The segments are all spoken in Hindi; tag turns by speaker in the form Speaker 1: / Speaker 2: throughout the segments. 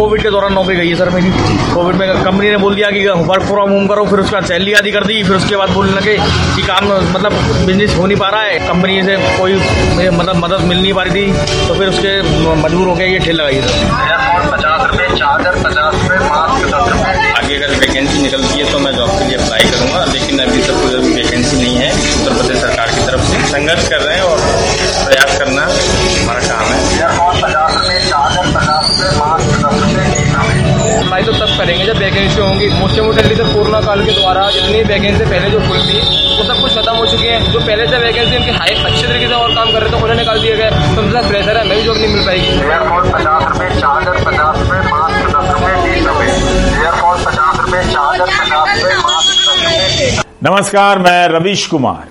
Speaker 1: कोविड के दौरान नौकरी गई है सर मेरी। कोविड में कंपनी ने बोल दिया कि वर्क फ्रॉम होम करो, फिर उसके सैलरी आदि कर दी, फिर उसके बाद बोलने लगे कि काम मतलब बिज़नेस हो नहीं पा रहा है। कंपनी से कोई मतलब मदद मिल नहीं पा रही थी तो फिर उसके मजबूर हो गया ये ठेल लगाई सर। आगे अगर वैकेंसी निकलती है तो मैं जॉब के लिए अप्लाई करूँगा, लेकिन अभी तक कोई वैकेंसी नहीं है। उत्तर प्रदेश सरकार की तरफ़ से संघर्ष कर रहे हैं और प्रयास करना हमारा काम है।
Speaker 2: पचास पचास
Speaker 3: करेंगे जब वैकेंसी होंगी। मोस्टली मोस्टली तो कोरोना काल के द्वारा जितनी वैकेंसी पहले जो खुली थी वो सब कुछ खत्म हो चुकी है। जो पहले से वैकेंसी उनकी हाई अच्छे तरीके से और काम कर रहे थे उन्हें निकाल दिए गए तो उनके प्रेशर है हमें जॉब नहीं मिल पाएगी।
Speaker 2: ईयरफोन पचास रुपए चार्जर पचास रुपए मास्क दस रुपए बीस रुपए। ईयरफोन पचास रुपए चार्जर पचास रुपए मास्क
Speaker 4: नमस्कार मैं रविश कुमार।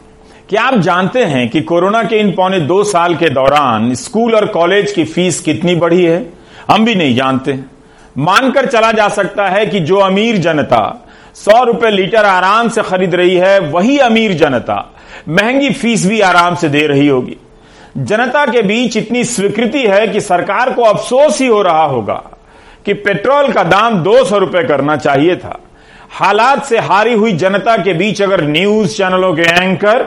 Speaker 4: क्या आप जानते हैं कि कोरोना के इन पौने दो साल के दौरान स्कूल और कॉलेज की फ़ीस कितनी बढ़ी है? हम भी नहीं जानते। मानकर चला जा सकता है कि जो अमीर जनता सौ रुपए लीटर आराम से खरीद रही है, वही अमीर जनता। महँगी फ़ीस भी आराम से दे रही होगी। जनता के बीच इतनी स्वीकृति है कि सरकार को अफसोस ही हो रहा होगा कि पेट्रोल का दाम दो सौ रुपए करना चाहिए था। हालात से हारी हुई जनता के बीच अगर न्यूज़ चैनलों के एंकर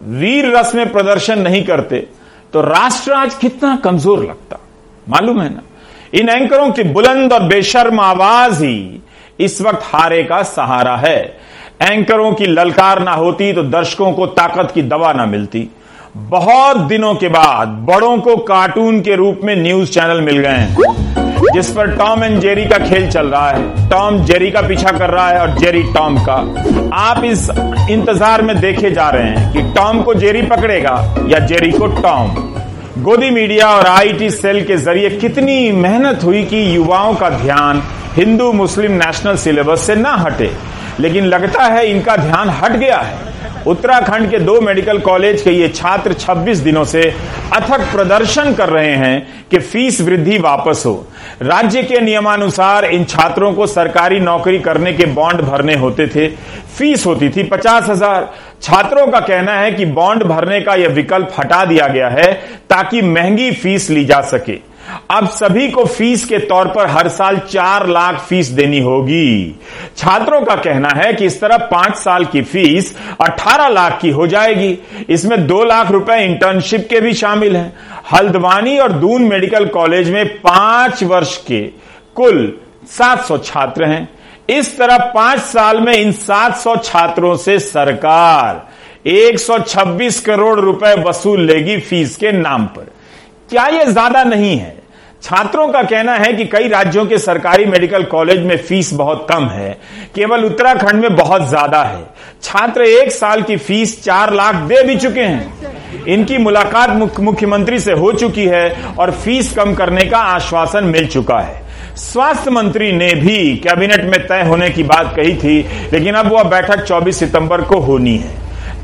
Speaker 4: वीर रस में प्रदर्शन नहीं करते तो राष्ट्र आज कितना कमज़ोर लगता। मालूम है ना? इन एंकरों की बुलंद और बेशर्म आवाज़ ही इस वक्त हारे का सहारा है। एंकरों की ललकार ना होती तो दर्शकों को ताकत की दवा ना मिलती। बहुत दिनों के बाद बड़ों को कार्टून के रूप में न्यूज़ चैनल मिल गए हैं, जिस पर टॉम एंड जेरी का खेल चल रहा है। टॉम जेरी का पीछा कर रहा है और जेरी टॉम का। आप इस इंतज़ार में देखे जा रहे हैं कि टॉम को जेरी पकड़ेगा या जेरी को टॉम। गोदी मीडिया और आईटी सेल के ज़रिए कितनी मेहनत हुई कि युवाओं का ध्यान हिंदू मुस्लिम नेशनल सिलेबस से ना हटे। लेकिन लगता है इनका ध्यान हट गया है। उत्तराखंड के दो मेडिकल कॉलेज के ये छात्र 26 दिनों से अथक प्रदर्शन कर रहे हैं कि फ़ीस वृद्धि वापस हो। राज्य के नियमानुसार इन छात्रों को सरकारी नौकरी करने के बॉन्ड भरने होते थे। फ़ीस होती थी पचास हज़ार। छात्रों का कहना है कि बॉन्ड भरने का यह विकल्प हटा दिया गया है ताकि महँगी फ़ीस ली जा सके। अब सभी को फ़ीस के तौर पर हर साल चार लाख फ़ीस देनी होगी। छात्रों का कहना है कि इस तरह पाँच साल की फ़ीस अठारह लाख की हो जाएगी। इसमें दो लाख रुपए इंटर्नशिप के भी शामिल हैं। हल्द्वानी और दून मेडिकल कॉलेज में पाँच वर्ष के कुल 700 छात्र हैं। इस तरह पाँच साल में इन 700 छात्रों से सरकार 126 करोड़ रुपए वसूल लेगी फ़ीस के नाम पर। क्या यह ज़्यादा नहीं है? छात्रों का कहना है कि कई राज्यों के सरकारी मेडिकल कॉलेज में फ़ीस बहुत कम है। केवल उत्तराखंड में बहुत ज़्यादा है। छात्र एक साल की फ़ीस चार लाख दे भी चुके हैं। इनकी मुलाकात मुख्यमंत्री से हो चुकी है और फ़ीस कम करने का आश्वासन मिल चुका है। स्वास्थ्य मंत्री ने भी कैबिनेट में तय होने की बात कही थी, लेकिन अब वह बैठक 24 सितंबर को होनी है।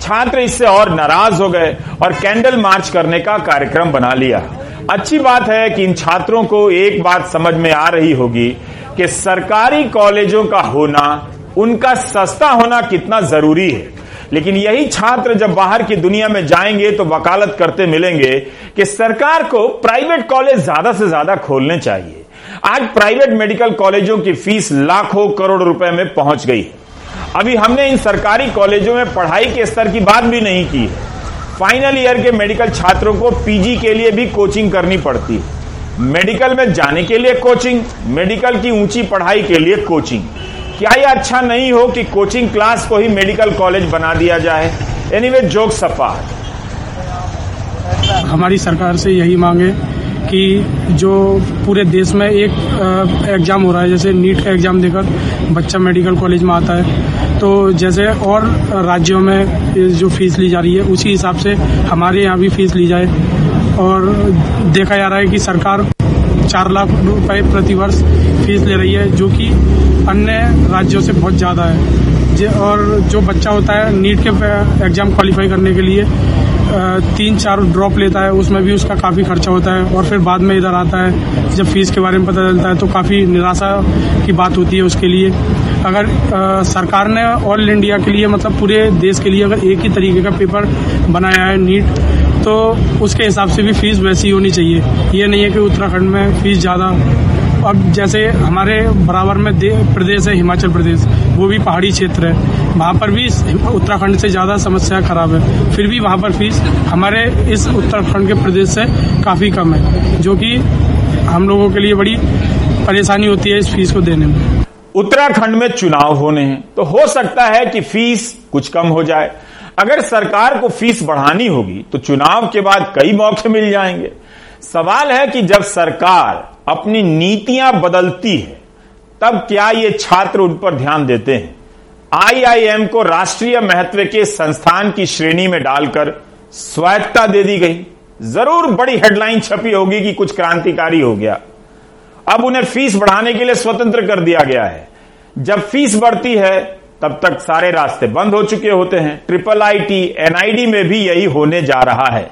Speaker 4: छात्र इससे और नाराज़ हो गए और कैंडल मार्च करने का कार्यक्रम बना लिया। अच्छी बात है कि इन छात्रों को एक बात समझ में आ रही होगी कि सरकारी कॉलेजों का होना, उनका सस्ता होना कितना ज़रूरी है। लेकिन यही छात्र जब बाहर की दुनिया में जाएँगे तो वकालत करते मिलेंगे कि सरकार को प्राइवेट कॉलेज ज़्यादा से ज़्यादा खोलने चाहिए। आज प्राइवेट मेडिकल कॉलेजों की फ़ीस लाखों करोड़ रुपए में पहुँच गई है। अभी हमने इन सरकारी कॉलेजों में पढ़ाई के स्तर की बात भी नहीं की है। फाइनल ईयर के मेडिकल छात्रों को पीजी के लिए भी कोचिंग करनी पड़ती है। मेडिकल में जाने के लिए कोचिंग मेडिकल की ऊँची पढ़ाई के लिए कोचिंग। क्या यह अच्छा नहीं हो कि कोचिंग क्लास को ही मेडिकल कॉलेज बना दिया जाए? एनीवे anyway, जोक सफ़ा
Speaker 5: हमारी सरकार से यही मांगे कि जो पूरे देश में एक एग्ज़ाम हो रहा है, जैसे नीट का एग्ज़ाम देकर बच्चा मेडिकल कॉलेज में आता है। तो जैसे और राज्यों में जो फ़ीस ली जा रही है, उसी हिसाब से हमारे यहाँ भी फ़ीस ली जाए। और देखा जा रहा है कि सरकार चार लाख रुपए प्रति वर्ष फ़ीस ले रही है, जो कि अन्य राज्यों से बहुत ज़्यादा है। और जो बच्चा होता है नीट के एग्ज़ाम क्वालिफाई करने के लिए तीन चार ड्रॉप लेता है उसमें भी उसका काफ़ी खर्चा होता है और फिर बाद में इधर आता है। जब फ़ीस के बारे में पता चलता है तो काफ़ी निराशा की बात होती है उसके लिए। अगर आ, सरकार ने ऑल इंडिया के लिए मतलब पूरे देश के लिए अगर एक ही तरीके का पेपर बनाया है नीट तो उसके हिसाब से भी फ़ीस वैसी होनी चाहिए। ये नहीं है कि उत्तराखंड में फ़ीस ज़्यादा। अब जैसे हमारे बराबर में प्रदेश है हिमाचल प्रदेश वो भी पहाड़ी क्षेत्र है। वहाँ पर भी उत्तराखंड से ज़्यादा समस्या खराब है। फिर भी वहाँ पर फ़ीस हमारे इस उत्तराखंड के प्रदेश से काफ़ी कम है, जो कि हम लोगों के लिए बड़ी परेशानी होती है इस फ़ीस को देने में।
Speaker 4: उत्तराखंड में चुनाव होने हैं तो हो सकता है कि फ़ीस कुछ कम हो जाए। अगर सरकार को फ़ीस बढ़ानी होगी तो चुनाव के बाद कई मौके मिल जाएँगे। सवाल है कि जब सरकार अपनी नीतियाँ बदलती है, तब क्या ये छात्र उन पर ध्यान देते हैं? आईआईएम को राष्ट्रीय महत्व के संस्थान की श्रेणी में डालकर स्वायत्ता दे दी गई। ज़रूर बड़ी हेडलाइन छपी होगी कि कुछ क्रांतिकारी हो गया। अब उन्हें फ़ीस बढ़ाने के लिए स्वतंत्र कर दिया गया है। जब फ़ीस बढ़ती है, तब तक सारे रास्ते बंद हो चुके होते हैं। ट्रिपल आईटी एनआईडी में भी यही होने जा रहा है।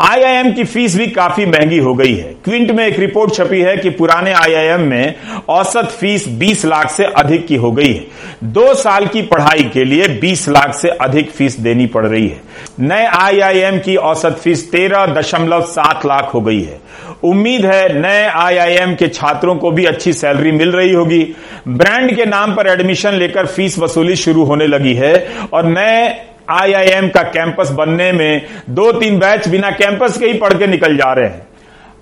Speaker 4: आईआईएम की फ़ीस भी काफ़ी महँगी हो गई है। क्विंट में एक रिपोर्ट छपी है कि पुराने आईआईएम में औसत फ़ीस 20 लाख से अधिक की हो गई है। दो साल की पढ़ाई के लिए 20 लाख से अधिक फ़ीस देनी पड़ रही है। नए आईआईएम की औसत फ़ीस तेरह दशमलव सात लाख हो गई है। उम्मीद है नए आईआईएम के छात्रों को भी अच्छी सैलरी मिल रही होगी। ब्रांड के नाम पर एडमिशन लेकर फ़ीस वसूली शुरू होने लगी है और नए आईआईएम का कैंपस बनने में दो तीन बैच बिना कैंपस के ही पढ़ के निकल जा रहे हैं।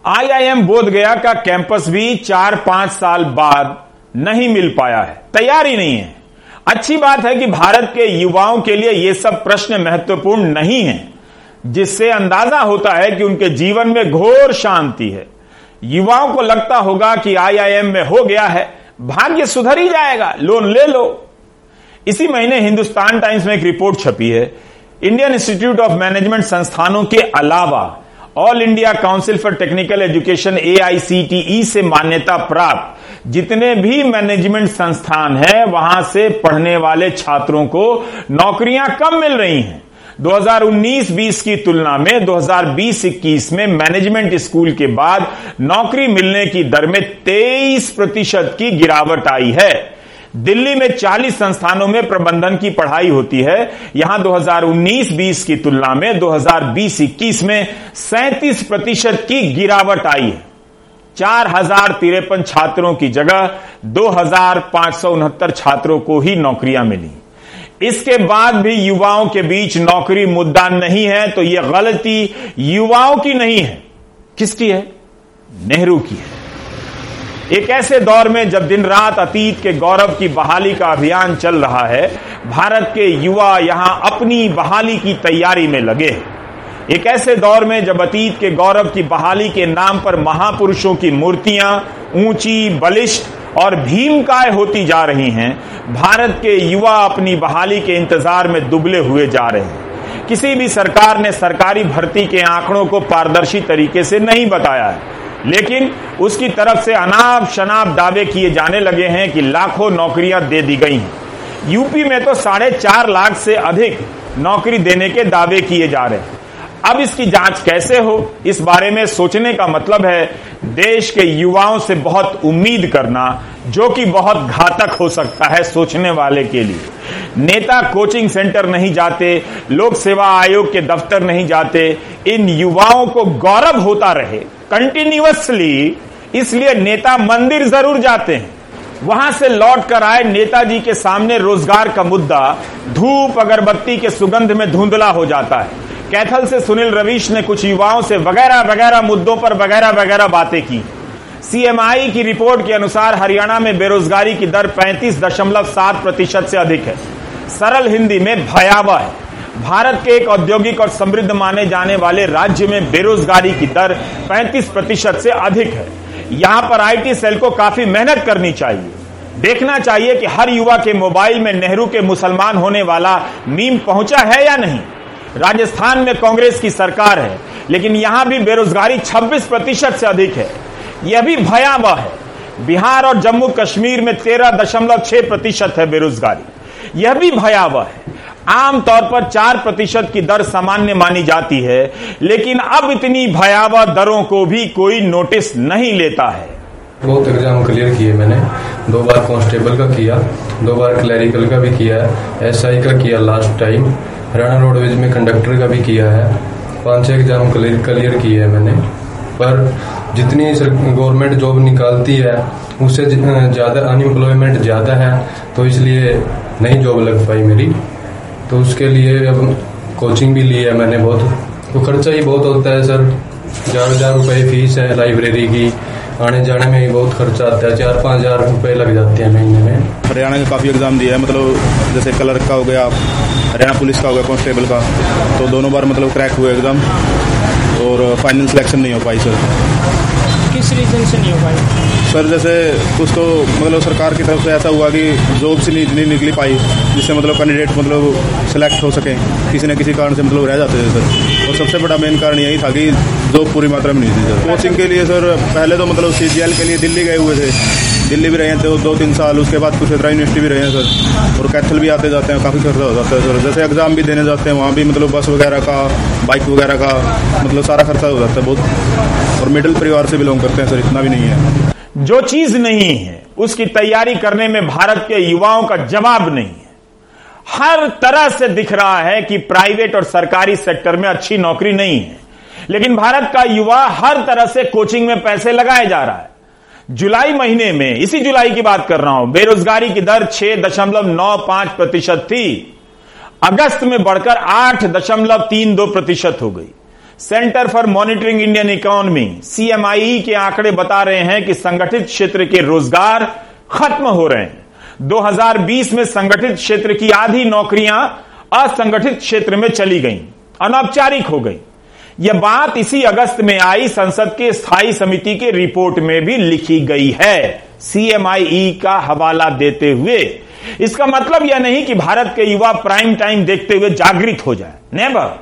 Speaker 4: आईआईएम बोध गया का कैंपस भी चार पाँच साल बाद नहीं मिल पाया है। तैयारी नहीं है। अच्छी बात है कि भारत के युवाओं के लिए ये सब प्रश्न महत्वपूर्ण नहीं है, जिससे अंदाज़ा होता है कि उनके जीवन में घोर शांति है। युवाओं को लगता होगा कि आईआईएम में हो गया है, भाग्य सुधर ही जाएगा, लोन ले लो। इसी महीने हिंदुस्तान टाइम्स में एक रिपोर्ट छपी है। इंडियन इंस्टीट्यूट ऑफ़ मैनेजमेंट संस्थानों के अलावा All India Council for Technical Education AICTE से मान्यता प्राप्त जितने भी मैनेजमेंट संस्थान हैं, वहाँ से पढ़ने वाले छात्रों को नौकरियाँ कम मिल रही हैं। 2019-20 की तुलना में 2020-21 में मैनेजमेंट स्कूल के बाद नौकरी मिलने की दर में 23 प्रतिशत की गिरावट आई है। दिल्ली में 40 संस्थानों में प्रबंधन की पढ़ाई होती है। यहाँ 2019-20 की तुलना में 2020-21 में 37 प्रतिशत की गिरावट आई है। चार हज़ार तिरपन छात्रों की जगह दो हज़ार पाँच सौ उनहत्तर छात्रों को ही नौकरियाँ मिली। इसके बाद भी युवाओं के बीच नौकरी मुद्दा नहीं है तो यह गलती युवाओं की नहीं है। किसकी है? नेहरू की है। एक ऐसे दौर में जब दिन रात अतीत के गौरव की बहाली का अभियान चल रहा है, भारत के युवा यहाँ अपनी बहाली की तैयारी में लगे एक ऐसे दौर में जब अतीत के गौरव की बहाली के नाम पर महापुरुषों की मूर्तियाँ ऊँची, बलिष्ठ और भीमकाय होती जा रही हैं, भारत के युवा अपनी बहाली के इंतज़ार में दुबले हुए जा रहे हैं। किसी भी सरकार ने सरकारी भर्ती के आंकड़ों को पारदर्शी तरीके से नहीं बताया है। लेकिन उसकी तरफ़ से अनाप शनाप दावे किए जाने लगे हैं कि लाखों नौकरियाँ दे दी गई हैं। यूपी में तो साढ़े चार लाख से अधिक नौकरी देने के दावे किए जा रहे हैं। अब इसकी जाँच कैसे हो, इस बारे में सोचने का मतलब है देश के युवाओं से बहुत उम्मीद करना, जो कि बहुत घातक हो सकता है सोचने वाले के लिए। नेता कोचिंग सेंटर नहीं जाते, लोक सेवा आयोग के दफ्तर नहीं जाते, इन युवाओं को गौरव होता रहे। कंटिन्यूसली इसलिए नेता मंदिर ज़रूर जाते हैं। वहाँ से लौट कर आए नेताजी के सामने रोज़गार का मुद्दा, धूप, अगरबत्ती के सुगंध में धुंधला हो जाता है। कैथल से सुनील रवीश ने कुछ युवाओं से वगैरह वगैरह मुद्दों पर वगैरह वगैरह बातें की। सीएमआई की रिपोर्ट के अनुसार हरियाणा में बेरोजगारी की दर पैंतीस दशमलव सात प्रतिशत से अधिक है। सरल हिंदी में भयावह है। भारत के एक औद्योगिक और समृद्ध माने जाने वाले राज्य में बेरोजगारी की दर 35 प्रतिशत से अधिक है। यहाँ पर आईटी सेल को काफ़ी मेहनत करनी चाहिए। देखना चाहिए कि हर युवा के मोबाइल में नेहरू के मुसलमान होने वाला मीम पहुँचा है या नहीं। राजस्थान में कांग्रेस की सरकार है, लेकिन यहाँ भी बेरोजगारी 26 प्रतिशत से अधिक है। यह भी भयावह है। बिहार और जम्मू कश्मीर में तेरह दशमलव छह प्रतिशत है बेरोजगारी। यह भी भयावह है। आमतौर पर चार प्रतिशत की दर सामान्य मानी जाती है, लेकिन अब इतनी भयावह दरों को भी कोई नोटिस नहीं लेता है।
Speaker 6: बहुत एग्ज़ाम क्लियर किए मैंने। दो बार कांस्टेबल का किया, दो बार क्लैरिकल का भी किया है एसआई का किया लास्ट टाइम हरियाणा रोडवेज़ में कंडक्टर का भी किया है। पाँच छः एग्ज़ाम क्लियर किए हैं मैंने। पर जितनी गवर्नमेंट जॉब निकालती है, उससे ज़्यादा अनएम्प्लॉयमेंट ज़्यादा है तो इसलिए नहीं जॉब लग पाई मेरी। तो उसके लिए अब कोचिंग भी ली है मैंने बहुत। तो खर्चा ही बहुत होता है सर। हज़ार हज़ार रुपये फ़ीस है लाइब्रेरी की। आने जाने में भी बहुत खर्चा आता है। चार पाँच हज़ार रुपये लग जाते हैं महीने में।
Speaker 7: हरियाणा के काफ़ी एग्ज़ाम दिया है। मतलब जैसे क्लर्क का हो गया हरियाणा पुलिस का हो गया कांस्टेबल का। तो दोनों बार मतलब क्रैक हुए एग्ज़ाम और फाइनल सिलेक्शन नहीं हो पाई सर
Speaker 8: किस रीजन से नहीं हो पाई?
Speaker 7: सर जैसे कुछ तो मतलब सरकार की तरफ़ से ऐसा हुआ कि जॉब से नहीं निकली पाई, जिससे मतलब कैंडिडेट मतलब सेलेक्ट हो सके, किसी न किसी कारण से मतलब रह जाते थे सर और सबसे बड़ा मेन कारण यही था कि जॉब पूरी मात्रा में नहीं थी सर कोचिंग के लिए सर पहले तो मतलब सीजीएल के लिए दिल्ली गए हुए थे। दिल्ली भी रहे थे दो तीन साल, उसके बाद कुशेत्रा यूनिवर्सिटी भी रहे हैं सर और कैथल भी आते जाते हैं, काफ़ी खर्चा हो जाता है सर जैसे एग्ज़ाम भी देने जाते हैं, वहाँ भी मतलब बस वगैरह का बाइक वगैरह का मतलब सारा खर्चा हो जाता है बहुत। और मिडिल परिवार से बिलोंग करते हैं सर इतना भी नहीं है।
Speaker 4: जो चीज़ नहीं है, उसकी तैयारी करने में भारत के युवाओं का जवाब नहीं है। हर तरह से दिख रहा है कि प्राइवेट और सरकारी सेक्टर में अच्छी नौकरी नहीं है। लेकिन भारत का युवा हर तरह से कोचिंग में पैसे लगाए जा रहा है। जुलाई महीने में, इसी जुलाई की बात कर रहा हूँ, बेरोजगारी की दर छह दशमलव नौ पाँच प्रतिशत थी। अगस्त में बढ़कर आठ दशमलव तीन दो प्रतिशत हो गई। Centre for Monitoring Indian Economy CMIE के आंकड़े बता रहे हैं कि संगठित क्षेत्र के रोज़गार खत्म हो रहे हैं। 2020 में संगठित क्षेत्र की आधी नौकरियाँ असंगठित क्षेत्र में चली गईं, अनौपचारिक हो गई। यह बात इसी अगस्त में आई संसद के स्थायी समिति के रिपोर्ट में भी लिखी गई है सीएमआई का हवाला देते हुए। इसका मतलब यह नहीं कि भारत के युवा प्राइम टाइम देखते हुए जागृत हो जाए। नेबर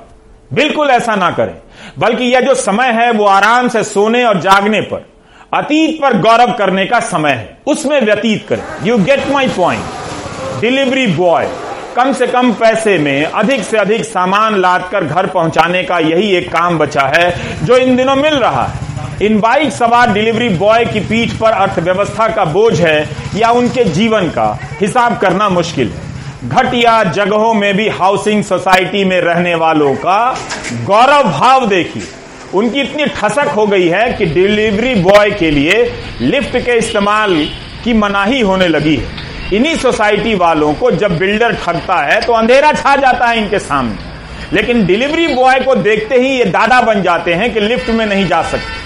Speaker 4: बिल्कुल ऐसा ना करें। बल्कि यह जो समय है, वो आराम से सोने और जागने पर। अतीत पर गौरव करने का समय है। उसमें व्यतीत करें। You get my point delivery boy कम से कम पैसे में अधिक से अधिक सामान लाद कर घर पहुँचाने का यही एक काम बचा है, जो इन दिनों मिल रहा है। इन बाइक सवार डिलीवरी बॉय की पीठ पर अर्थव्यवस्था का बोझ है या उनके जीवन का, हिसाब करना मुश्किल है। घटिया जगहों में भी हाउसिंग सोसाइटी में रहने वालों का गौरव भाव देखिए उनकी इतनी ठसक हो गई है कि डिलीवरी बॉय के लिए लिफ्ट के इस्तेमाल की मनाही होने लगी है। इन्हीं सोसाइटी वालों को जब बिल्डर ठगता है तो अंधेरा छा जाता है इनके सामने। लेकिन डिलीवरी बॉय को देखते ही ये दादा बन जाते हैं कि लिफ्ट में नहीं जा सकते।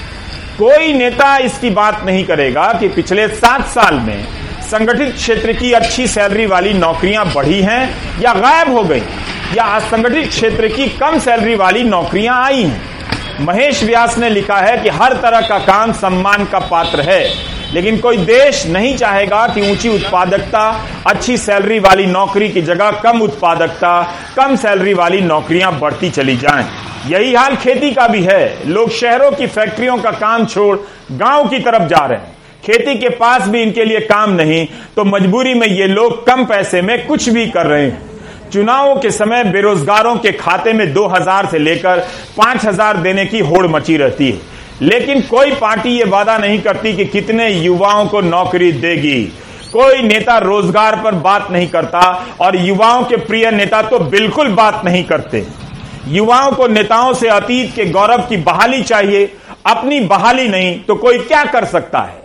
Speaker 4: कोई नेता इसकी बात नहीं करेगा कि पिछले सात साल में संगठित क्षेत्र की अच्छी सैलरी वाली नौकरियाँ बढ़ी हैं या गायब हो गई, या असंगठित क्षेत्र की कम सैलरी वाली नौकरियाँ आई हैं। महेश व्यास ने लिखा है कि हर तरह का काम सम्मान का पात्र है, लेकिन कोई देश नहीं चाहेगा कि ऊँची उत्पादकता, अच्छी सैलरी वाली नौकरी की जगह कम उत्पादकता, कम सैलरी वाली नौकरियाँ बढ़ती चली जाएँ। यही हाल खेती का भी है। लोग शहरों की फैक्ट्रियों का काम छोड़ गाँव की तरफ़ जा रहे हैं। खेती के पास भी इनके लिए काम नहीं तो मजबूरी में ये लोग कम पैसे में कुछ भी कर रहे हैं। चुनावों के समय बेरोजगारों के खाते में 2000 से लेकर 5000 देने की होड़ मची रहती है। लेकिन कोई पार्टी ये वादा नहीं करती कि कितने युवाओं को नौकरी देगी। कोई नेता रोज़गार पर बात नहीं करता और युवाओं के प्रिय नेता तो बिल्कुल बात नहीं करते। युवाओं को नेताओं से अतीत के गौरव की बहाली चाहिए, अपनी बहाली नहीं तो कोई क्या कर सकता है?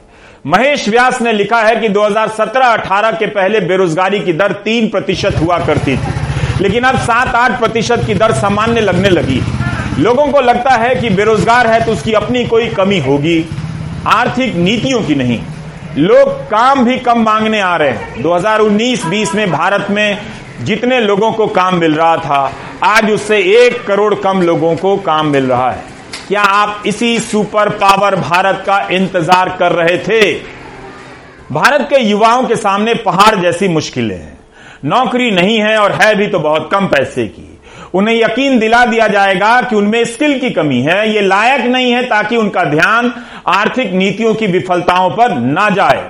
Speaker 4: महेश व्यास ने लिखा है कि 2017-18 के पहले बेरोजगारी की दर तीन प्रतिशत हुआ करती थी। लेकिन अब सात आठ प्रतिशत की दर सामान्य लगने लगी। लोगों को लगता है कि बेरोजगार है तो उसकी अपनी कोई कमी होगी। आर्थिक नीतियों की नहीं। लोग काम भी कम मांगने आ रहे हैं। 2019-20 में भारत में जितने लोगों को काम मिल रहा था, आज उससे एक करोड़ कम लोगों को काम मिल रहा है। क्या आप इसी सुपर पावर भारत का इंतज़ार कर रहे थे? भारत के युवाओं के सामने पहाड़ जैसी मुश्किलें हैं। नौकरी नहीं है और है भी तो बहुत कम पैसे की। उन्हें यकीन दिला दिया जाएगा कि उनमें स्किल की कमी है। ये लायक नहीं है ताकि उनका ध्यान आर्थिक नीतियों की विफलताओं पर ना जाए।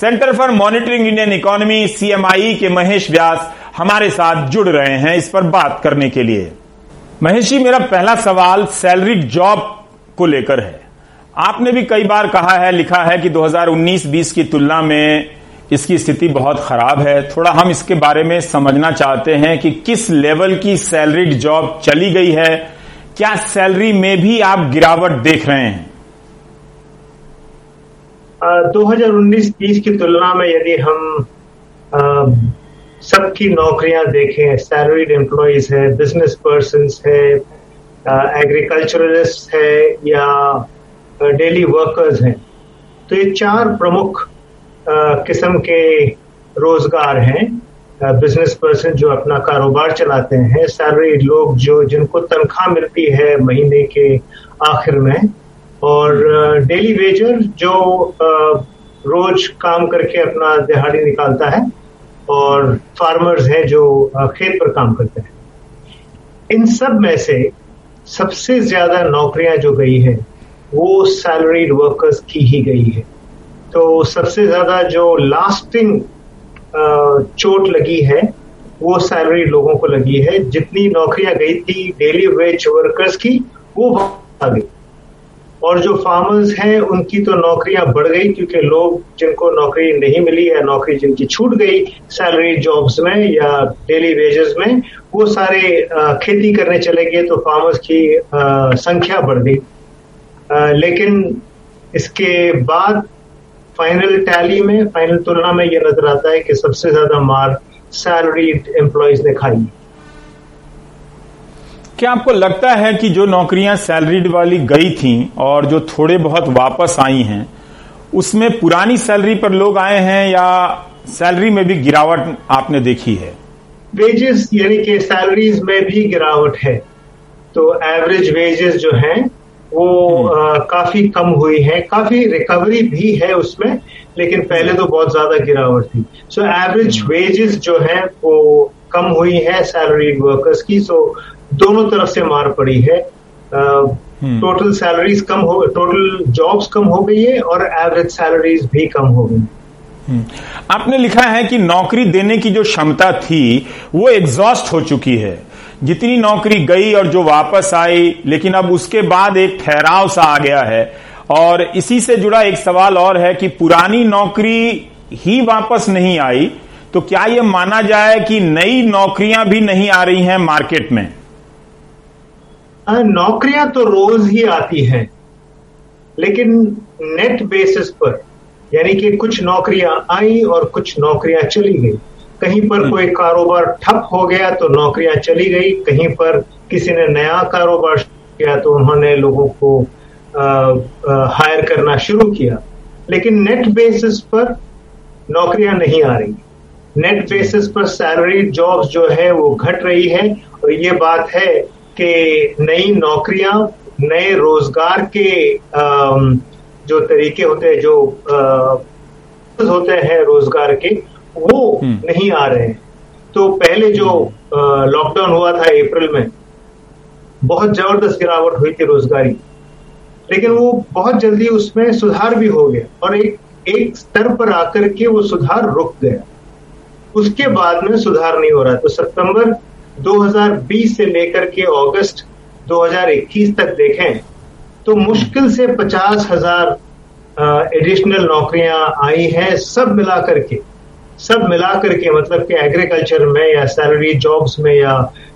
Speaker 4: Centre for Monitoring Indian Economy, CMIE के महेश व्यास हमारे साथ जुड़ रहे हैं इस पर बात करने के लिए। महेश जी मेरा पहला सवाल सैलरी जॉब को लेकर है। आपने भी कई बार कहा है, लिखा है कि 2019-20 की तुलना में इसकी स्थिति बहुत खराब है। थोड़ा हम इसके बारे में समझना चाहते हैं कि किस लेवल की सैलरीड जॉब चली गई है। क्या सैलरी में भी आप गिरावट देख रहे हैं?
Speaker 9: दो हज़ार उन्नीस बीस की तुलना में यदि हम सबकी नौकरियाँ देखें सैलरीड एम्प्लॉयज़ है बिज़नेस पर्सन है एग्रीकल्चरलिस्ट है या डेली वर्कर्स हैं। तो ये चार प्रमुख किस्म के रोज़गार हैं। बिज़नेस पर्सन जो अपना कारोबार चलाते हैं सैलरी लोग जो, जिनको तनख्वाह मिलती है महीने के आखिर में। और डेली वेजर जो रोज काम करके अपना दिहाड़ी निकालता है। और फार्मर्स हैं जो खेत पर काम करते हैं। इन सब में से सबसे ज़्यादा नौकरियाँ जो गई है, वो सैलरीड वर्कर्स की ही गई है। तो सबसे ज़्यादा जो लास्टिंग चोट लगी है, वो सैलरी लोगों को लगी है। जितनी नौकरियाँ गई थी डेली वेज वर्कर्स की, वो आ गई। और जो फार्मर्स हैं, उनकी तो नौकरियाँ बढ़ गई, क्योंकि लोग जिनको नौकरी नहीं मिली या नौकरी जिनकी छूट गई सैलरी जॉब्स में या डेली वेजेस में, वो सारे खेती करने चले गए तो फार्मर्स की संख्या बढ़ गई। लेकिन इसके बाद फाइनल टैली में फाइनल तुलना में ये नज़र आता है कि सबसे ज़्यादा मार सैलरी एम्प्लॉयज़ ने खाई।
Speaker 4: क्या आपको लगता है कि जो नौकरियाँ सैलरीड वाली गई थी और जो थोड़े बहुत वापस आई हैं उसमें पुरानी सैलरी पर लोग आए हैं या सैलरी में भी गिरावट आपने देखी है?
Speaker 9: वेजेस यानी कि सैलरीज में भी गिरावट है। तो एवरेज वेजेस जो हैं वो आ, काफ़ी कम हुई है काफ़ी रिकवरी भी है उसमें लेकिन पहले तो बहुत ज़्यादा गिरावट थी। सो एवरेज वेजेस जो है वो कम हुई है सैलरी वर्कर्स की सो दोनों तरफ़ से मार पड़ी है। टोटल सैलरीज कम हो टोटल जॉब्स कम हो गई है और एवरेज सैलरीज भी कम हो गई।
Speaker 4: हम्म। आपने लिखा है कि नौकरी देने की जो क्षमता थी वो एग्जॉस्ट हो चुकी है। जितनी नौकरी गई और जो वापस आई लेकिन अब उसके बाद एक ठहराव सा आ गया है। और इसी से जुड़ा एक सवाल और है कि पुरानी नौकरी ही वापस नहीं आई तो क्या यह माना जाए कि नई नौकरियाँ भी नहीं आ रही हैं मार्केट में?
Speaker 9: नौकरियाँ तो रोज ही आती हैं लेकिन नेट बेसिस पर यानी कि कुछ नौकरियाँ आई और कुछ नौकरियाँ चली गई। कहीं पर हम्म। कोई कारोबार ठप हो गया तो नौकरियाँ चली गई कहीं पर किसी ने नया कारोबार किया तो उन्होंने लोगों को आ, आ, हायर करना शुरू किया। लेकिन नेट बेसिस पर नौकरियाँ नहीं आ रही। नेट बेसिस पर सैलरी जॉब्स जो है वो घट रही है और ये बात है कि नई नौकरियाँ नए रोज़गार के जो तरीके होते हैं जो होते हैं रोज़गार के वो हम्म। नहीं आ रहे हैं। तो पहले जो लॉकडाउन हुआ था अप्रैल में बहुत ज़बरदस्त गिरावट हुई थी रोजगारी। लेकिन वो बहुत जल्दी उसमें सुधार भी हो गया और एक एक स्तर पर आकर के वो सुधार रुक गया। उसके बाद में सुधार नहीं हो रहा। तो सितंबर 2020 से लेकर के अगस्त 2021 तक देखें तो मुश्किल से पचास हज़ार एडिशनल नौकरियाँ आई हैं, सब मिला करके। सब मिलाकर के मतलब कि एग्रीकल्चर में या सैलरी जॉब्स में या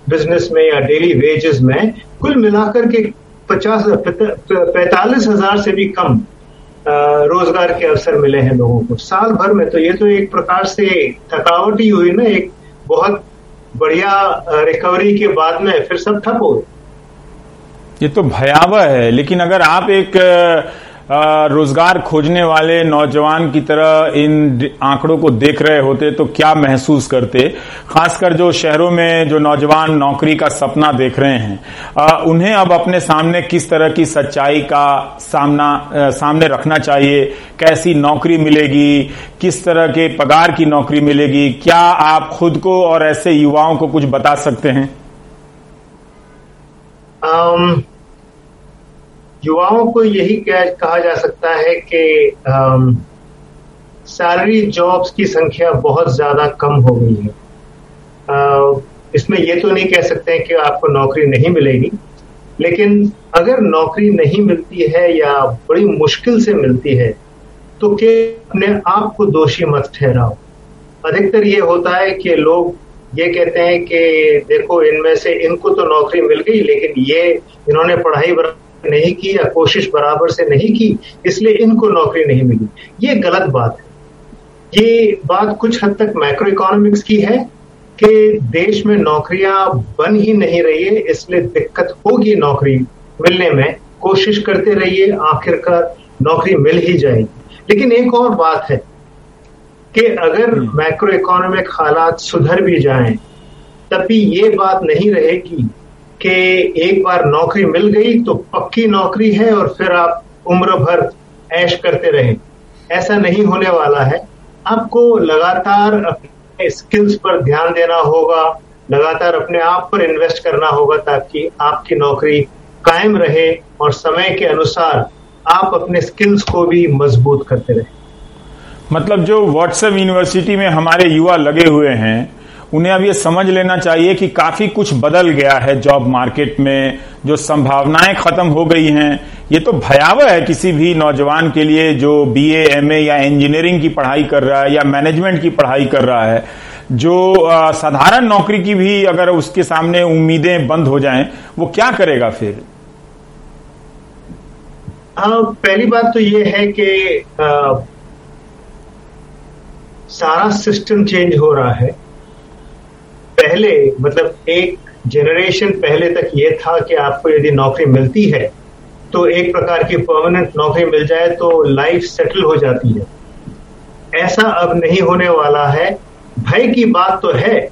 Speaker 9: बिज़नेस में या डेली वेजेस में कुल मिलाकर के पचास पैतालीस हज़ार से भी कम रोज़गार के अवसर मिले हैं लोगों को। साल भर में तो ये तो एक प्रकार से थकावट ही हुई ना, एक बहुत बढ़िया रिकवरी के बाद में फिर सब ठप हो
Speaker 4: ये तो भयावह है, लेकिन अगर आप एक रोज़गार खोजने वाले नौजवान की तरह इन आंकड़ों को देख रहे होते तो क्या महसूस करते? खासकर जो शहरों में जो नौजवान नौकरी का सपना देख रहे हैं। उन्हें अब अपने सामने किस तरह की सच्चाई का सामना सामने रखना चाहिए? कैसी नौकरी मिलेगी? किस तरह के पगार की नौकरी मिलेगी? क्या आप खुद को और ऐसे युवाओं को कुछ बता सकते हैं?
Speaker 9: Um... युवाओं को यही कहा जा सकता है कि सैलरी जॉब्स की संख्या बहुत ज़्यादा कम हो गई है। आ, इसमें ये तो नहीं कह सकते हैं कि आपको नौकरी नहीं मिलेगी लेकिन अगर नौकरी नहीं मिलती है या बड़ी मुश्किल से मिलती है तो के अपने आप को दोषी मत ठहराओ। अधिकतर ये होता है कि लोग ये कहते हैं कि देखो इनमें से इनको तो नौकरी मिल गई लेकिन ये इन्होंने पढ़ाई बराबर नहीं की या कोशिश बराबर से नहीं की इसलिए इनको नौकरी नहीं मिली। ये गलत बात है। ये बात कुछ हद तक माइक्रो इकोनॉमिक्स की है कि देश में नौकरियाँ बन ही नहीं रही है इसलिए दिक्कत होगी नौकरी मिलने में। कोशिश करते रहिए आखिरकार नौकरी मिल ही जाएगी। लेकिन एक और बात है कि अगर माइक्रो इकोनॉमिक हालात सुधर भी जाएँ तब भी ये बात नहीं रहेगी कि एक बार नौकरी मिल गई तो पक्की नौकरी है और फिर आप उम्र भर ऐश करते रहे। ऐसा नहीं होने वाला है। आपको लगातार अपने स्किल्स पर ध्यान देना होगा, लगातार अपने आप पर इन्वेस्ट करना होगा ताकि आपकी नौकरी कायम रहे और समय के अनुसार आप अपने स्किल्स को भी मज़बूत करते रहे।
Speaker 4: मतलब जो व्हाट्सएप यूनिवर्सिटी में हमारे युवा लगे हुए हैं उन्हें अब ये समझ लेना चाहिए कि काफ़ी कुछ बदल गया है जॉब मार्केट में, जो संभावनाएँ खत्म हो गई हैं। ये तो भयावह है किसी भी नौजवान के लिए जो बीए एमए या इंजीनियरिंग की पढ़ाई कर रहा है या मैनेजमेंट की पढ़ाई कर रहा है। जो साधारण नौकरी की भी अगर उसके सामने उम्मीदें बंद हो जाएँ, वो क्या करेगा फिर?
Speaker 9: हाँ पहली बात तो ये है कि सारा सिस्टम चेंज हो रहा है। पहले मतलब एक जनरेशन पहले तक ये था कि आपको यदि नौकरी मिलती है तो एक प्रकार की परमानेंट नौकरी मिल जाए तो लाइफ सेटल हो जाती है। ऐसा अब नहीं होने वाला है। भय की बात तो है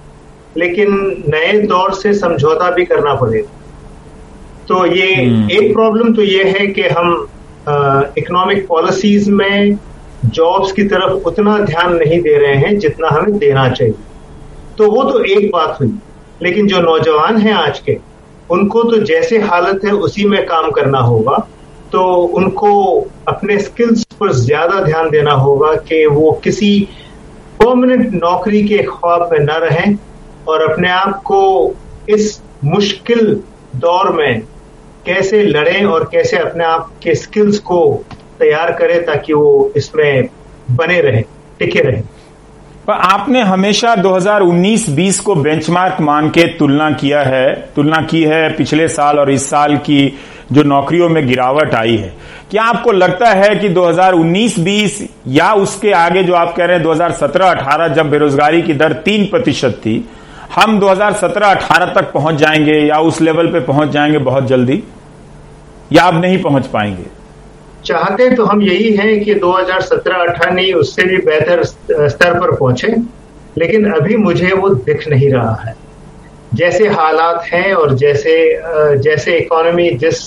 Speaker 9: लेकिन नए दौर से समझौता भी करना पड़ेगा। तो ये एक प्रॉब्लम तो ये है कि हम इकोनॉमिक पॉलिसीज़ में जॉब्स की तरफ़ उतना ध्यान नहीं दे रहे हैं जितना हमें देना चाहिए। तो वो तो एक बात हुई लेकिन जो नौजवान हैं आज के, उनको तो जैसे हालत है, उसी में काम करना होगा। तो उनको अपने स्किल्स पर ज़्यादा ध्यान देना होगा कि वो किसी परमानेंट नौकरी के ख्वाब में न रहें और अपने आप को इस मुश्किल दौर में कैसे लड़ें और कैसे अपने आप के स्किल्स को तैयार करें ताकि वो इसमें बने रहें, टिके रहें।
Speaker 4: पर आपने हमेशा 2019-20 को बेंचमार्क मान के तुलना किया है, तुलना की है पिछले साल और इस साल की जो नौकरियों में गिरावट आई है। क्या आपको लगता है कि 2019-20 या उसके आगे जो आप कह रहे हैं 2017-18 जब बेरोजगारी की दर तीन प्रतिशत थी, हम 2017-18 तक पहुँच जाएँगे या उस लेवल पे पहुँच जाएँगे बहुत जल्दी? या आप नहीं पहुँच पाएँगे?
Speaker 9: चाहते तो हम यही हैं कि 2017-18 नहीं उससे भी बेहतर स्तर पर पहुँचे लेकिन अभी मुझे वो दिख नहीं रहा है। जैसे हालात हैं और जैसे जैसे इकोनॉमी जिस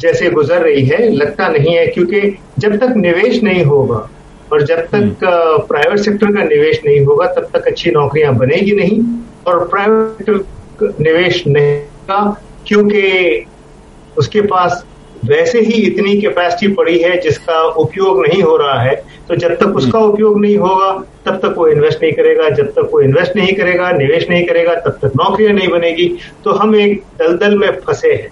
Speaker 9: जैसे गुजर रही है लगता नहीं है क्योंकि जब तक निवेश नहीं होगा और जब तक प्राइवेट सेक्टर का निवेश नहीं होगा तब तक अच्छी नौकरियाँ बनेगी नहीं और प्राइवेट निवेश नहीं होगा क्योंकि उसके पास वैसे ही इतनी कैपेसिटी पड़ी है जिसका उपयोग नहीं हो रहा है तो जब तक उसका उपयोग नहीं होगा तब तक वो इन्वेस्ट नहीं करेगा। जब तक वो इन्वेस्ट नहीं करेगा निवेश नहीं करेगा तब तक नौकरियाँ नहीं बनेगी। तो हम एक दलदल में फंसे हैं।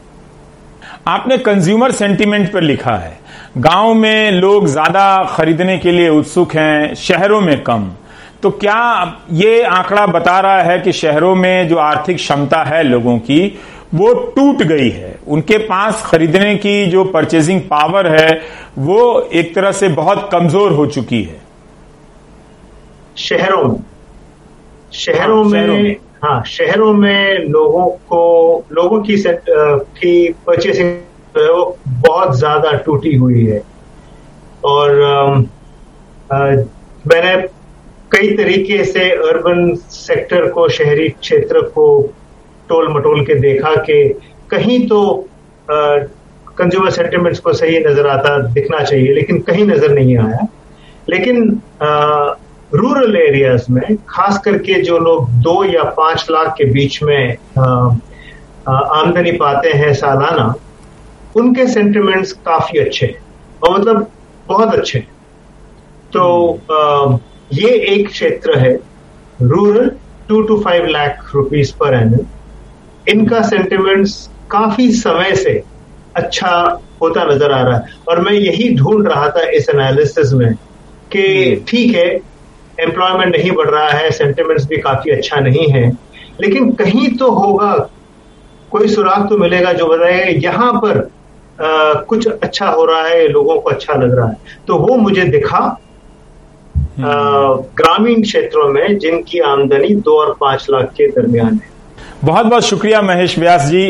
Speaker 4: आपने कंज्यूमर सेंटीमेंट पर लिखा है। गाँव में लोग ज़्यादा खरीदने के लिए उत्सुक हैं शहरों में कम। तो क्या ये आंकड़ा बता रहा है कि शहरों में जो आर्थिक क्षमता है लोगों की वो टूट गई है। उनके पास खरीदने की जो परचेजिंग पावर है वो एक तरह से बहुत कमज़ोर हो चुकी है।
Speaker 9: शहरों में। शहरों हाँ, में हाँ शहरों में लोगों को लोगों की की परचेसिंग बहुत ज़्यादा टूटी हुई है। और आ, मैंने कई तरीके से अर्बन सेक्टर को शहरी क्षेत्र को टोल मटोल के देखा कि कहीं तो कंज्यूमर सेंटिमेंट्स को सही नज़र आता दिखना चाहिए लेकिन कहीं नज़र नहीं आया। लेकिन रूरल एरियाज़ में खास करके जो लोग दो या पाँच लाख के बीच में आमदनी पाते हैं सालाना उनके सेंटिमेंट्स काफ़ी अच्छे हैं और मतलब बहुत अच्छे हैं। तो आ, ये एक क्षेत्र है rural two two five lakh rupees per annum इनका सेंटिमेंट्स काफ़ी समय से अच्छा होता नज़र आ रहा है। और मैं यही ढूंढ रहा था इस एनालिसिस में कि ठीक है एम्प्लॉयमेंट नहीं बढ़ रहा है सेंटिमेंट्स भी काफ़ी अच्छा नहीं है लेकिन कहीं तो होगा कोई सुराग तो मिलेगा जो बताएगा यहाँ पर आ, कुछ अच्छा हो रहा है लोगों को अच्छा लग रहा है। तो वो मुझे दिखा ग्रामीण क्षेत्रों में जिनकी आमदनी दो और पाँच लाख के दरमियान है।
Speaker 4: बहुत बहुत शुक्रिया महेश व्यास जी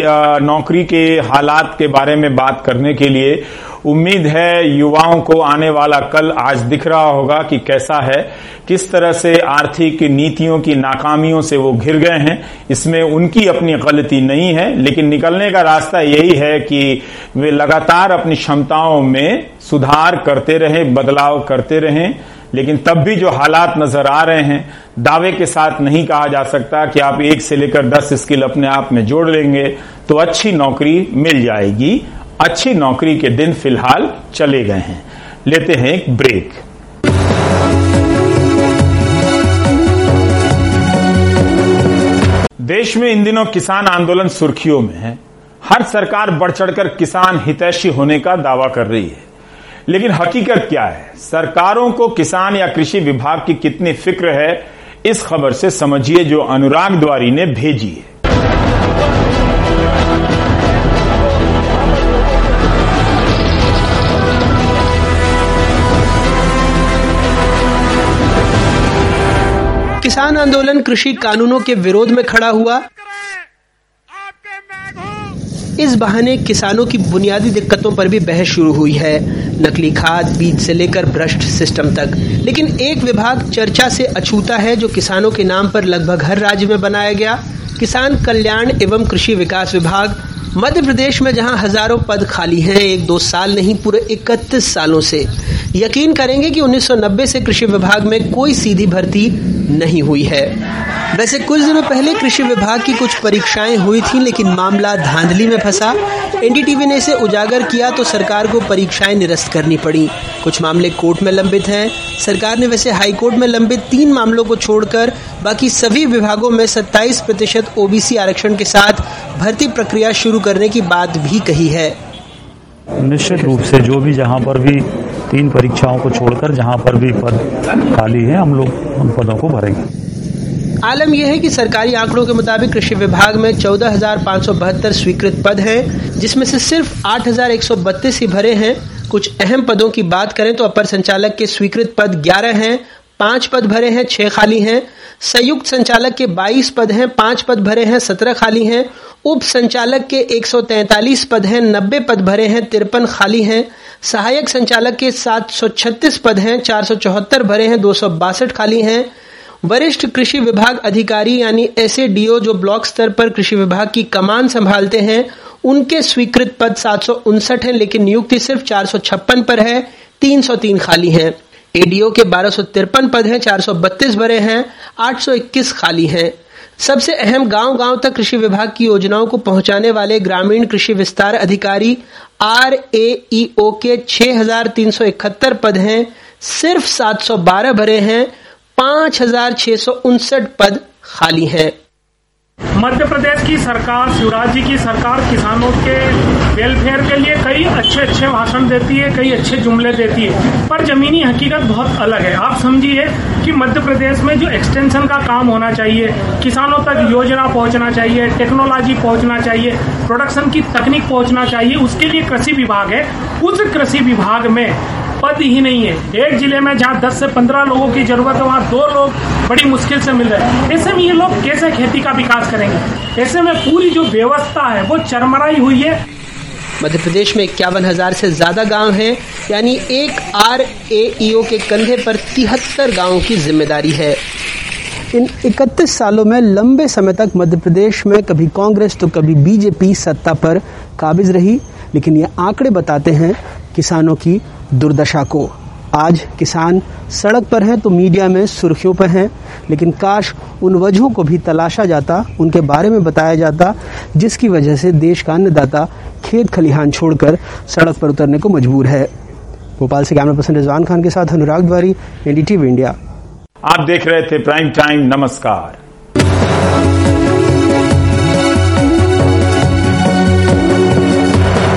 Speaker 4: नौकरी के हालात के बारे में बात करने के लिए। उम्मीद है युवाओं को आने वाला कल आज दिख रहा होगा कि कैसा है, किस तरह से आर्थिक नीतियों की नाकामियों से वो घिर गए हैं। इसमें उनकी अपनी गलती नहीं है, लेकिन निकलने का रास्ता यही है कि वे लगातार अपनी क्षमताओं में सुधार करते रहें, बदलाव करते रहें। लेकिन तब भी जो हालात नज़र आ रहे हैं, दावे के साथ नहीं कहा जा सकता कि आप एक से लेकर दस स्किल अपने आप में जोड़ लेंगे तो अच्छी नौकरी मिल जाएगी। अच्छी नौकरी के दिन फ़िलहाल चले गए हैं। लेते हैं एक ब्रेक। देश में इन दिनों किसान आंदोलन सुर्खियों में है। हर सरकार बढ़ चढ़कर किसान हितैषी होने का दावा कर रही है। लेकिन हकीकत क्या है? सरकारों को किसान या कृषि विभाग की कितनी फ़िक्र है, इस खबर से समझिए जो अनुराग द्वारी ने भेजी है।
Speaker 10: किसान आंदोलन कृषि कानूनों के विरोध में खड़ा हुआ। इस बहाने किसानों की बुनियादी दिक्कतों पर भी बहस शुरू हुई है। नकली खाद, बीज से लेकर भ्रष्ट सिस्टम तक। लेकिन एक विभाग चर्चा से अछूता है जो किसानों के नाम पर लगभग हर राज्य में बनाया गया। किसान कल्याण एवं कृषि विकास विभाग, मध्य प्रदेश में जहाँ हज़ारों पद खाली हैं, एक दो साल नहीं, पूरे इकतीस सालों से। यकीन करेंगे कि 1990 से कृषि विभाग में कोई सीधी भर्ती नहीं हुई है। वैसे कुछ दिनों पहले कृषि विभाग की कुछ परीक्षाएँ हुई थी, लेकिन मामला धांधली में फंसा। एनडीटीवी ने इसे उजागर किया तो सरकार को परीक्षाएँ निरस्त करनी पड़ी। कुछ मामले कोर्ट में लंबित हैं। सरकार ने वैसे हाईकोर्ट में लंबित तीन मामलों को छोड़कर बाकी सभी विभागों में 27 प्रतिशत ओबीसी आरक्षण के साथ भर्ती प्रक्रिया शुरू करने की बात भी कही है।
Speaker 11: निश्चित रूप से जो भी जहाँ पर भी तीन परीक्षाओं को छोड़कर जहाँ पर भी पद खाली है, हम लोग उन पदों को भरेंगे।
Speaker 10: आलम यह है कि सरकारी आंकड़ों के मुताबिक कृषि विभाग में चौदह स्वीकृत पद हैं, जिसमें से सिर्फ़ आठ हज़ार एक सौ बत्तीस ही भरे हैं। कुछ अहम पदों की बात करें तो अपर संचालक के स्वीकृत पद 11 हैं, पाँच पद भरे हैं, छह खाली हैं। संयुक्त संचालक के 22 पद हैं, पाँच पद भरे हैं, सत्रह खाली हैं। उप संचालक के 143 पद हैं, नब्बे पद भरे हैं, तिरपन खाली हैं। सहायक संचालक के 736 पद हैं, चार सौ चौहत्तर भरे हैं, दो सौ बासठ खाली हैं। वरिष्ठ कृषि विभाग अधिकारी यानी एस जो ब्लॉक स्तर पर कृषि विभाग की कमान संभालते हैं उनके स्वीकृत पद सात है लेकिन नियुक्ति सिर्फ़ चार सौ छप्पन पर है 303 खाली हैं। एडीओ के बारह सौ तिरपन पद हैं 432 भरे हैं 821 खाली हैं। सबसे अहम गांव-गांव तक कृषि विभाग की योजनाओं को पहुँचाने वाले ग्रामीण कृषि विस्तार अधिकारी आर ए ओ के 6,371 पद हैं सिर्फ़ 712 भरे हैं पाँच हज़ार छह सौ उनसठ पद खाली हैं।
Speaker 12: मध्य प्रदेश की सरकार, शिवराज जी की सरकार किसानों के वेलफेयर के लिए कई अच्छे अच्छे भाषण देती है, कई अच्छे जुमले देती है, पर जमीनी हकीकत बहुत अलग है। आप समझिए कि मध्य प्रदेश में जो एक्सटेंशन का काम होना चाहिए, किसानों तक योजना पहुँचना चाहिए टेक्नोलॉजी पहुँचना चाहिए प्रोडक्शन की तकनीक पहुँचना चाहिए, उसके लिए कृषि विभाग है। उस कृषि विभाग में पद ही नहीं है। एक ज़िले में जहाँ 10 से 15 लोगों की ज़रूरत है वहाँ दो लोग बड़ी मुश्किल से मिल रहे हैं। ऐसे में ये लोग कैसे खेती का विकास करेंगे? ऐसे में पूरी जो व्यवस्था है वो चरमराई हुई है।
Speaker 10: मध्य प्रदेश में इक्यावन हज़ार से ज़्यादा गाँव हैं यानी एक आर ए के कंधे पर तिहत्तर गाँवों की ज़िम्मेदारी है। इन 31 सालों में लंबे समय तक मध्य प्रदेश में कभी कांग्रेस तो कभी बीजेपी सत्ता पर काबिज रही। लेकिन ये आंकड़े बताते हैं किसानों की दुर्दशा को। आज किसान सड़क पर हैं तो मीडिया में सुर्खियों पर हैं, लेकिन काश उन वजहों को भी तलाशा जाता, उनके बारे में बताया जाता, जिसकी वजह से देश का अन्नदाता खेत खलिहान छोड़कर सड़क पर उतरने को मजबूर है। भोपाल से कैमरा पर्सन रिजवान खान के साथ अनुराग द्वारी एनडीटीवी इंडिया।
Speaker 4: आप देख रहे थे प्राइम टाइम, नमस्कार।